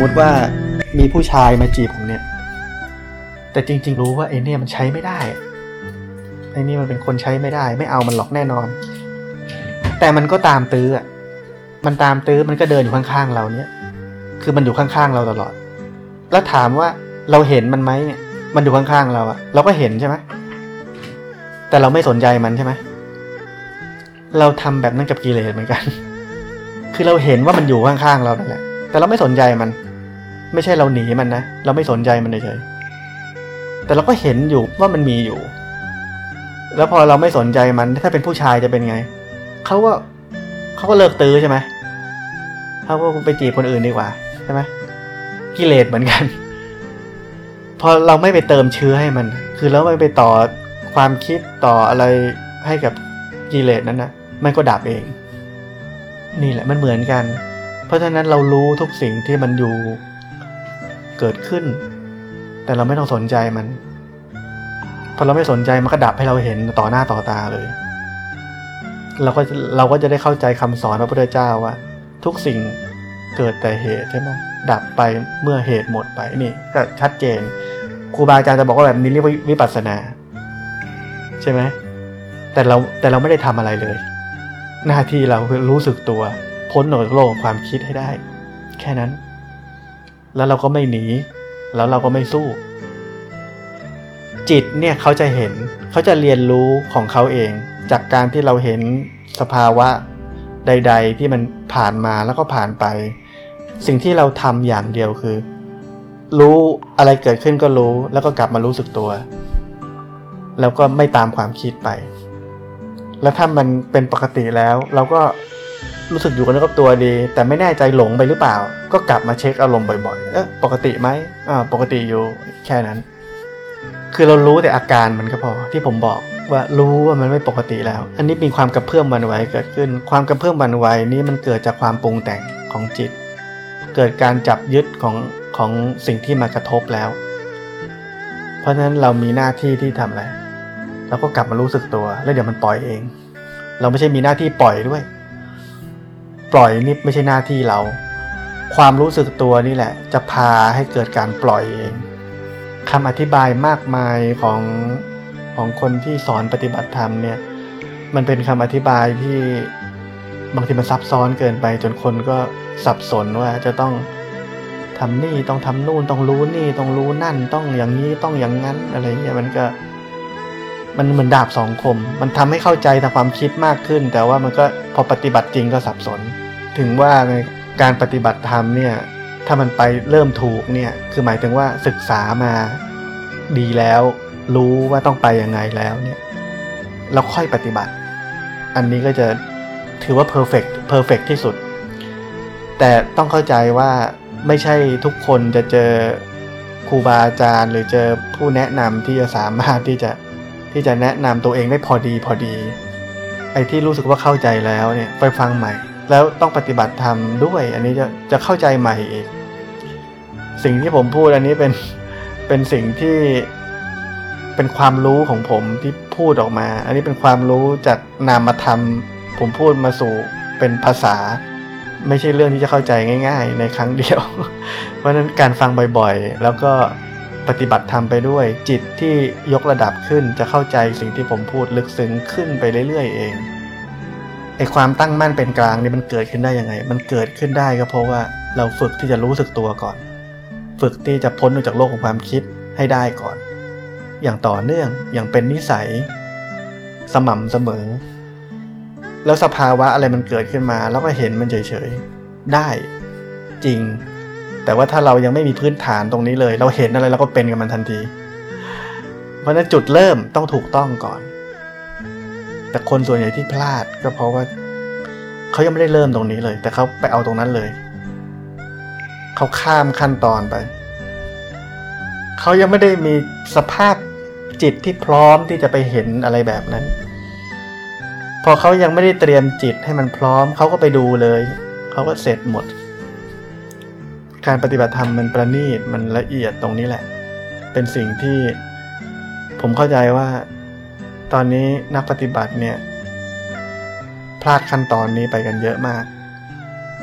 สมมุติว่ามีผู้ชายมาจีบผมเนี่ย แต่จริง ๆ รู้ว่าไอ้เนี่ยมันใช้ไม่ได้ไอ้นี่มันเป็นคนใช้ไม่ได้ ไม่เอามันหรอกแน่นอน แต่มันก็ตามตื้ออะมันตามตื้อมันก็เดินอยู่ข้างๆเราเนี่ย คือมันอยู่ข้างๆเราตลอด แล้วถามว่าเราเห็นมันไหมเนี่ย มันอยู่ข้างๆเราอะเราก็เห็นใช่ไหมแต่เราไม่สนใจมันใช่ไหมเราทำแบบนั้นกับกิเลสเหมือนกัน คือเราเห็นว่ามันอยู่ข้างๆเรานั่นแหละ แต่เราไม่สนใจมัน ไม่ใช่เราหนีมันนะ เราไม่สนใจมันเฉยแต่เราก็เห็นอยู่ว่ามันมีอยู่ แล้วพอเราไม่สนใจมันถ้าเป็นผู้ชายจะเป็นไงเขาก็เขาก็เลิกตื้อใช่ไหมเขาก็ไปจีบคนอื่นดีกว่าใช่ไหมกิเลสเหมือนกัน พอเราไม่ไปเติมเชื้อให้มัน คือเราไม่ไปต่อความคิดต่ออะไรให้กับกิเลสนั้นนะมันก็ดับเอง นี่แหละมันเหมือนกัน เพราะฉะนั้นเรารู้ทุกสิ่งที่มันอยู่ เกิดขึ้น แต่เราไม่ต้องสนใจมันพอเราไม่สนใจมันก็ดับให้เราเห็นต่อหน้าต่อตาเลย เราก็เราก็จะได้เข้าใจคำสอนพระพุทธเจ้าว่า ทุกสิ่งเกิดแต่เหตุใช่ไหมดับไปเมื่อเหตุหมดไปนี่ก็ชัดเจนครูบาอาจารย์จะบอกว่าแบบนี้เรียกว่าวิปัสสนา ใช่ไหมแต่เราแต่เราไม่ได้ทำอะไรเลย หน้าที่เราคือรู้สึกตัว พ้นออกจากโลกความคิดให้ได้ แค่นั้น แล้วเราก็ไม่หนี แล้วเราก็ไม่สู้ จิตเนี่ยเขาจะเห็นเขาจะเรียนรู้ของเขาเอง จากการที่เราเห็นสภาวะใด ๆ ที่มันผ่านมาแล้วก็ผ่านไป สิ่งที่เราทำอย่างเดียวคือ รู้อะไรเกิดขึ้นก็รู้ แล้วก็กลับมารู้สึกตัว แล้วก็ไม่ตามความคิดไป แล้วถ้ามันเป็นปกติแล้วเราก็ รู้สึกอยู่กันื้อกับตัวดี แต่ไม่แน่ใจหลงไปหรือเปล่า ก็กลับมาเช็คอารมณ์บ่อยๆเอ๊ะปกติไหมอ่าปกติอยู่แค่นั้น คือเรารู้แต่อาการมันก็พอที่ผมบอกว่ารู้ว่ามันไม่ปกติแล้ว อันนี้มีความกระเพื่อมวันไหวเกิดขึ้น ความกระเพื่อมวันไหวนี้มันเกิดจากความปรุงแต่งของจิต เกิดการจับยึดของของสิ่งที่มากระทบแล้ว เพราะฉะนั้นเรามีหน้าที่ที่ทำอะไรเราก็กลับมารู้สึกตัว แล้วเดี๋ยวมันปล่อยเอง เราไม่ใช่มีหน้าที่ปล่อยด้วย ปล่อยนี่ไม่ใช่หน้าที่เรา ความรู้สึกตัวนี่แหละ จะพาให้เกิดการปล่อยเองคำอธิบายมากมายของของคนที่สอนปฏิบัติธรรมเนี่ย มันเป็นคำอธิบายที่บางทีมันซับซ้อนเกินไป จนคนก็สับสนว่าจะต้องทำนี่ต้องทำนู่นต้องรู้นี่ต้องรู้นั่นต้องอย่างนี้ต้องอย่างนั้นอะไรเงี้ยมันก็ มันเหมือนดาบสองคม มันทำให้เข้าใจทางความคิดมากขึ้น แต่ว่ามันก็พอปฏิบัติจริงก็สับสน ถึงว่าในการปฏิบัติธรรมเนี่ย ถ้ามันไปเริ่มถูกเนี่ย คือหมายถึงว่าศึกษามาดีแล้ว รู้ว่าต้องไปยังไงแล้วเนี่ยแล้วค่อยปฏิบัติ อันนี้ก็จะถือว่า perfect perfect ที่สุด แต่ต้องเข้าใจว่าไม่ใช่ทุกคนจะเจอครูบาอาจารย์ หรือเจอผู้แนะนำที่จะสามารถที่จะ ที่จะแนะนำตัวเองได้พอดีพอดี ไอ้ที่รู้สึกว่าเข้าใจแล้วเนี่ยไปฟังใหม่ แล้วต้องปฏิบัติธรรมด้วย อันนี้จะจะเข้าใจใหม่อีก สิ่งที่ผมพูดอันนี้เป็นเป็นสิ่งที่เป็นความรู้ของผมที่พูดออกมา อันนี้เป็นความรู้จากนามธรรมผมพูดมาสู่เป็นภาษา ไม่ใช่เรื่องที่จะเข้าใจง่าย ๆ ในครั้งเดียว เพราะนั้นการฟังบ่อยๆ แล้วก็ ปฏิบัติธรรมไปด้วย จิตที่ยกระดับขึ้นจะเข้าใจสิ่งที่ผมพูดลึกซึ้งขึ้นไปเรื่อย ๆ เองไอความตั้งมั่นเป็นกลางนี่มันเกิดขึ้นได้ยังไง มันเกิดขึ้นได้ก็เพราะว่าเราฝึกที่จะรู้สึกตัวก่อน ฝึกที่จะพ้นออกจากโลกของความคิดให้ได้ก่อน อย่างต่อเนื่องอย่างเป็นนิสัย สม่ำเสมอ แล้วสภาวะอะไรมันเกิดขึ้นมา แล้วก็เห็นมันเฉยๆได้ จริง แต่ว่าถ้าเรายังไม่มีพื้นฐานตรงนี้เลย เราเห็นอะไรเราก็เป็นกับมันทันที เพราะฉะนั้นจุดเริ่มต้องถูกต้องก่อน แต่คนส่วนใหญ่ที่พลาดก็เพราะว่าเขายังไม่ได้เริ่มตรงนี้เลย แต่เขาไปเอาตรงนั้นเลยเขาข้ามขั้นตอนไปเขายังไม่ได้มีสภาพจิตที่พร้อมที่จะไปเห็นอะไรแบบนั้น พอเขายังไม่ได้เตรียมจิตให้มันพร้อมเขาก็ไปดูเลยเขาก็เสร็จหมด การปฏิบัติธรรมมันประณีตมันละเอียดตรงนี้แหละ เป็นสิ่งที่ผมเข้าใจว่า ตอนนี้นักปฏิบัติเนี่ย พลาดขั้นตอนนี้ไปกันเยอะมาก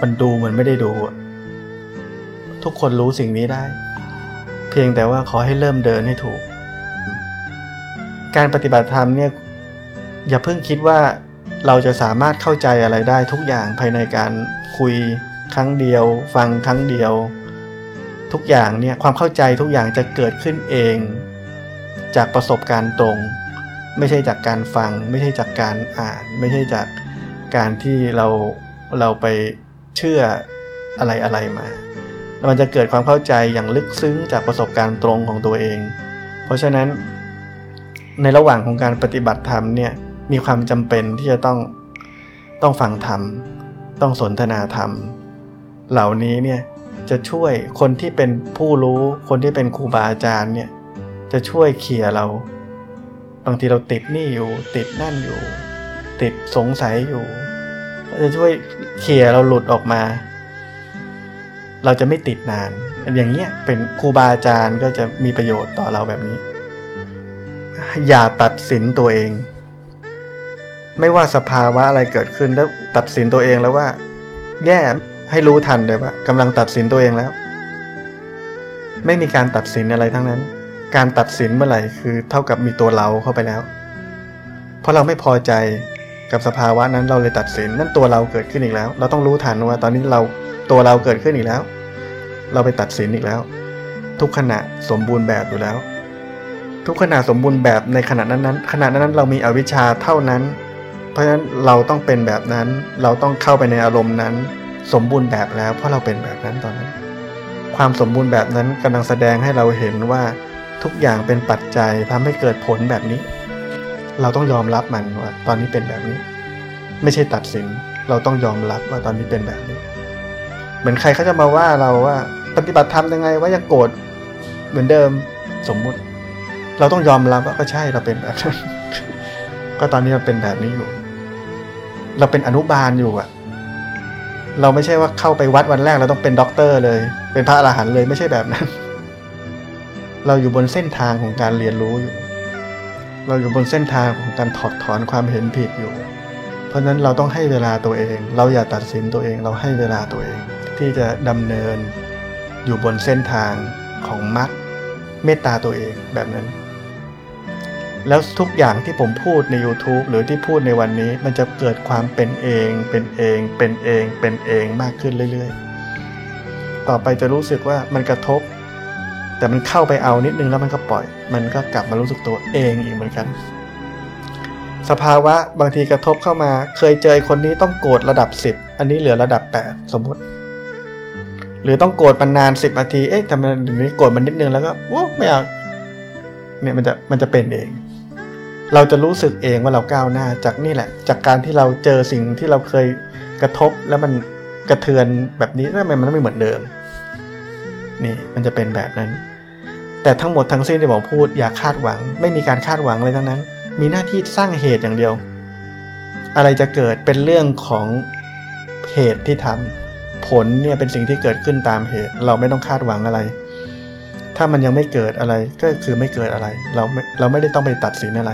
มันดูเหมือนไม่ได้ดู ทุกคนรู้สิ่งนี้ได้ เพียงแต่ว่าขอให้เริ่มเดินให้ถูก การปฏิบัติธรรมเนี่ย อย่าเพิ่งคิดว่าเราจะสามารถเข้าใจอะไรได้ทุกอย่างภายในการคุย ครั้งเดียว ฟังครั้งเดียว ทุกอย่างเนี่ยความเข้าใจทุกอย่างจะเกิดขึ้นเอง จากประสบการณ์ตรง ไม่ใช่จากการฟัง ไม่ใช่จากการอ่าน ไม่ใช่จากการที่เราเราไปเชื่ออะไรอะไรมามันจะเกิดความเข้าใจอย่างลึกซึ้งจากประสบการณ์ตรงของตัวเอง เพราะฉะนั้น ในระหว่างของการปฏิบัติธรรมเนี่ยมีความจำเป็นที่จะต้องต้องฟังธรรม ต้องสนทนาธรรม เหล่านี้เนี่ยจะช่วยคนที่เป็นผู้รู้คนที่เป็นครูบาอาจารย์เนี่ยจะช่วยเคลียร์เรา บางทีเราติดนี่อยู่ ติดนั่นอยู่ ติดสงสัยอยู่ จะช่วยเคลียร์เราหลุดออกมา เราจะไม่ติดนาน อย่างเงี้ยเป็นครูบาอาจารย์ก็จะมีประโยชน์ต่อเราแบบนี้ อย่าตัดสินตัวเอง ไม่ว่าสภาวะอะไรเกิดขึ้นแล้วตัดสินตัวเองแล้วว่า แย่ ให้รู้ทันเลยว่ากำลังตัดสินตัวเองแล้ว ไม่มีการตัดสินอะไรทั้งนั้น การตัดสินเมื่อไหร่คือเท่ากับมีตัวเราเข้าไปแล้ว เพราะเราไม่พอใจกับสภาวะนั้นเราเลยตัดสินนั่นตัวเราเกิดขึ้นอีกแล้ว เราต้องรู้ทันว่าตอนนี้เราตัวเราเกิดขึ้นอีกแล้ว เราไปตัดสินอีกแล้ว ทุกขณะสมบูรณ์แบบอยู่แล้ว ทุกขณะสมบูรณ์แบบในขณะนั้นนั้นขณะนั้นเรามีอวิชชาเท่านั้น เพราะฉะนั้นเราต้องเป็นแบบนั้น เราต้องเข้าไปในอารมณ์นั้น สมบูรณ์แบบแล้ว เพราะเราเป็นแบบนั้นตอนนั้น ความสมบูรณ์แบบนั้นกำลังแสดงให้เราเห็นว่าทุกอย่างเป็นปัจจัยทำให้เกิดผลแบบนี้ เราต้องยอมรับมันว่าตอนนี้เป็นแบบนี้ ไม่ใช่ตัดสิน เราต้องยอมรับว่าตอนนี้เป็นแบบนี้ เหมือนใครเขาจะมาว่าเราว่าปฏิบัติธรรมยังไงว่ายังโกรธเหมือนเดิมสมมุติ เราต้องยอมรับว่าก็ใช่เราเป็นแบบนั้นก็ตอนนี้เราเป็นแบบนี้อยู่ เราเป็นอนุบาลอยู่อะ เราไม่ใช่ว่าเข้าไปวัดวันแรกเราต้องเป็นด็อกเตอร์เลย เป็นพระอรหันต์เลยไม่ใช่แบบนั้น เราอยู่บนเส้นทางของการเรียนรู้อยู่ เราอยู่บนเส้นทางของการถอดถอนความเห็นผิดอยู่ เพราะนั้นเราต้องให้เวลาตัวเอง เราอย่าตัดสินตัวเอง เราให้เวลาตัวเอง ที่จะดำเนินอยู่บนเส้นทางของมรรคเมตตาตัวเองแบบนั้น แล้วทุกอย่างที่ผมพูดใน YouTube หรือที่พูดในวันนี้ มันจะเกิดความเป็นเอง เป็นเอง เป็นเอง เป็นเองมากขึ้นเรื่อยๆ ต่อไปจะรู้สึกว่ามันกระทบ แต่มันเข้าไปเอานิดนึงแล้วมันก็ปล่อย มันก็กลับมารู้สึกตัวเองอีกเหมือนกัน สภาวะบางทีกระทบเข้ามา เคยเจอคนนี้ต้องโกรธระดับ 10 อันนี้เหลือระดับ 8 สมมติ หรือต้องโกรธมันนาน 10นาที เอ๊ะทำไมถึงนี้โกรธมันนิดนึงแล้วก็ว้ไม่เอาเนี่ยมันจะมันจะเป็นเอง เราจะรู้สึกเองว่าเราก้าวหน้าจากนี่แหละ จากการที่เราเจอสิ่งที่เราเคยกระทบแล้วมันกระเทือนแบบนี้ทำไมมันไม่เหมือนเดิม นี่มันจะเป็นแบบนั้น แต่ทั้งหมดทั้งสิ้นที่ผมพูดอย่าคาดหวัง ไม่มีการคาดหวังเลยทั้งนั้น มีหน้าที่สร้างเหตุอย่างเดียว อะไรจะเกิดเป็นเรื่องของเหตุที่ทำผลเนี่ยเป็นสิ่งที่เกิดขึ้นตามเหตุ เราไม่ต้องคาดหวังอะไร ถ้ามันยังไม่เกิดอะไรก็คือไม่เกิดอะไร เราไม่เราไม่ได้ต้องไปตัดสินอะไร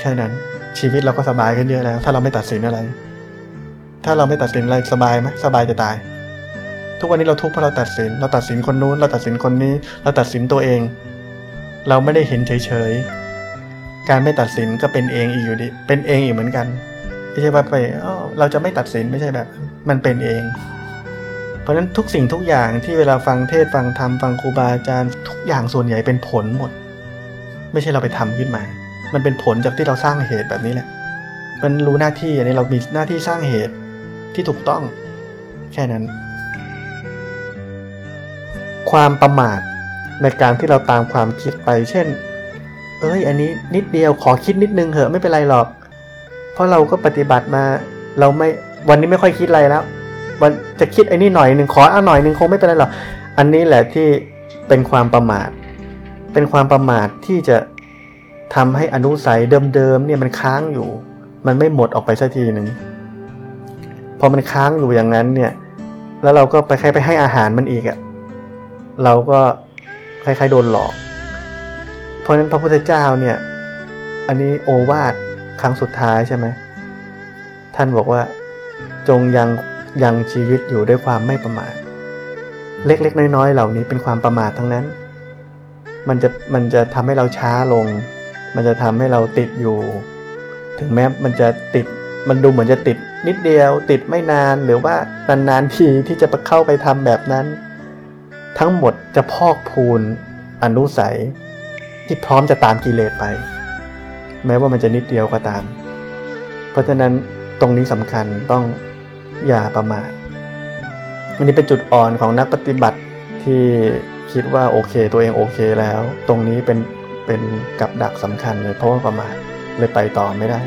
แค่นั้นชีวิตเราก็สบายขึ้นเยอะแล้ว ถ้าเราไม่ตัดสินอะไร ถ้าเราไม่ตัดสินอะไรสบายไหมสบายจะตาย ทุกวันนี้เราทุกข์เพราะเราตัดสิน เราตัดสินคนนู้น เราตัดสินคนนี้ เราตัดสินตัวเอง เราไม่ได้เห็นเฉยๆการไม่ตัดสินก็เป็นเองอีกอยู่ดีเป็นเองอีกเหมือนกันไม่ใช่ว่าไปเราจะไม่ตัดสินไม่ใช่แบบ มันเป็นเอง เพราะฉะนั้นทุกสิ่งทุกอย่างที่เวลาฟังเทศฟังธรรมฟังครูบาอาจารย์ทุกอย่างส่วนใหญ่เป็นผลหมด ไม่ใช่เราไปทำขึ้นมา มันเป็นผลจากที่เราสร้างเหตุแบบนี้แหละ มันรู้หน้าที่อันนี้เรามีหน้าที่สร้างเหตุที่ถูกต้อง แค่นั้น ความประมาทในการที่เราตามความคิดไป เช่น เอ้ย อันนี้นิดเดียวขอคิดนิดนึงเหอะไม่เป็นไรหรอก เพราะเราก็ปฏิบัติมา เราไม่วันนี้ไม่ค่อยคิดอะไรแล้ว วันจะคิดไอ้นี่หน่อยหนึ่งขอเอาหน่อยหนึ่งคงไม่เป็นไรหรอกอันนี้แหละที่เป็นความประมาท เป็นความประมาทที่จะทำให้อนุสัยเดิมๆเนี่ยมันค้างอยู่ มันไม่หมดออกไปสักทีหนึ่งพอมันค้างอยู่อย่างนั้นเนี่ย แล้วเราก็ไปใครไปให้อาหารมันอีกอะ่ะเราก็คล้ายๆโดนหลอก เพราะฉะนั้นพระพุทธเจ้าเนี่ย อันนี้โอวาทครั้งสุดท้ายใช่ไหม ท่านบอกว่าจงยัง ยังชีวิตอยู่ด้วยความไม่ประมาทเล็กๆ น้อยๆ เหล่านี้เป็นความประมาททั้งนั้น มันจะมันจะทำให้เราช้าลง มันจะทำให้เราติดอยู่ ถึงแม้มันจะติด มันดูเหมือนจะติดนิดเดียว ติดไม่นานหรือว่านานๆทีที่จะเข้าไปทำแบบนั้น ทั้งหมดจะพอกพูนอนุสัย ที่พร้อมจะตามกิเลสไป แม้ว่ามันจะนิดเดียวก็ตาม เพราะฉะนั้นตรงนี้สำคัญต้อง อย่าประมาทอันนี้เป็นจุดอ่อนของนักปฏิบัติที่คิดว่าโอเค ตัวเองโอเคแล้ว ตรงนี้เป็นเป็นกับดักสำคัญเลยเพราะว่าประมาทเลยไปต่อไม่ได้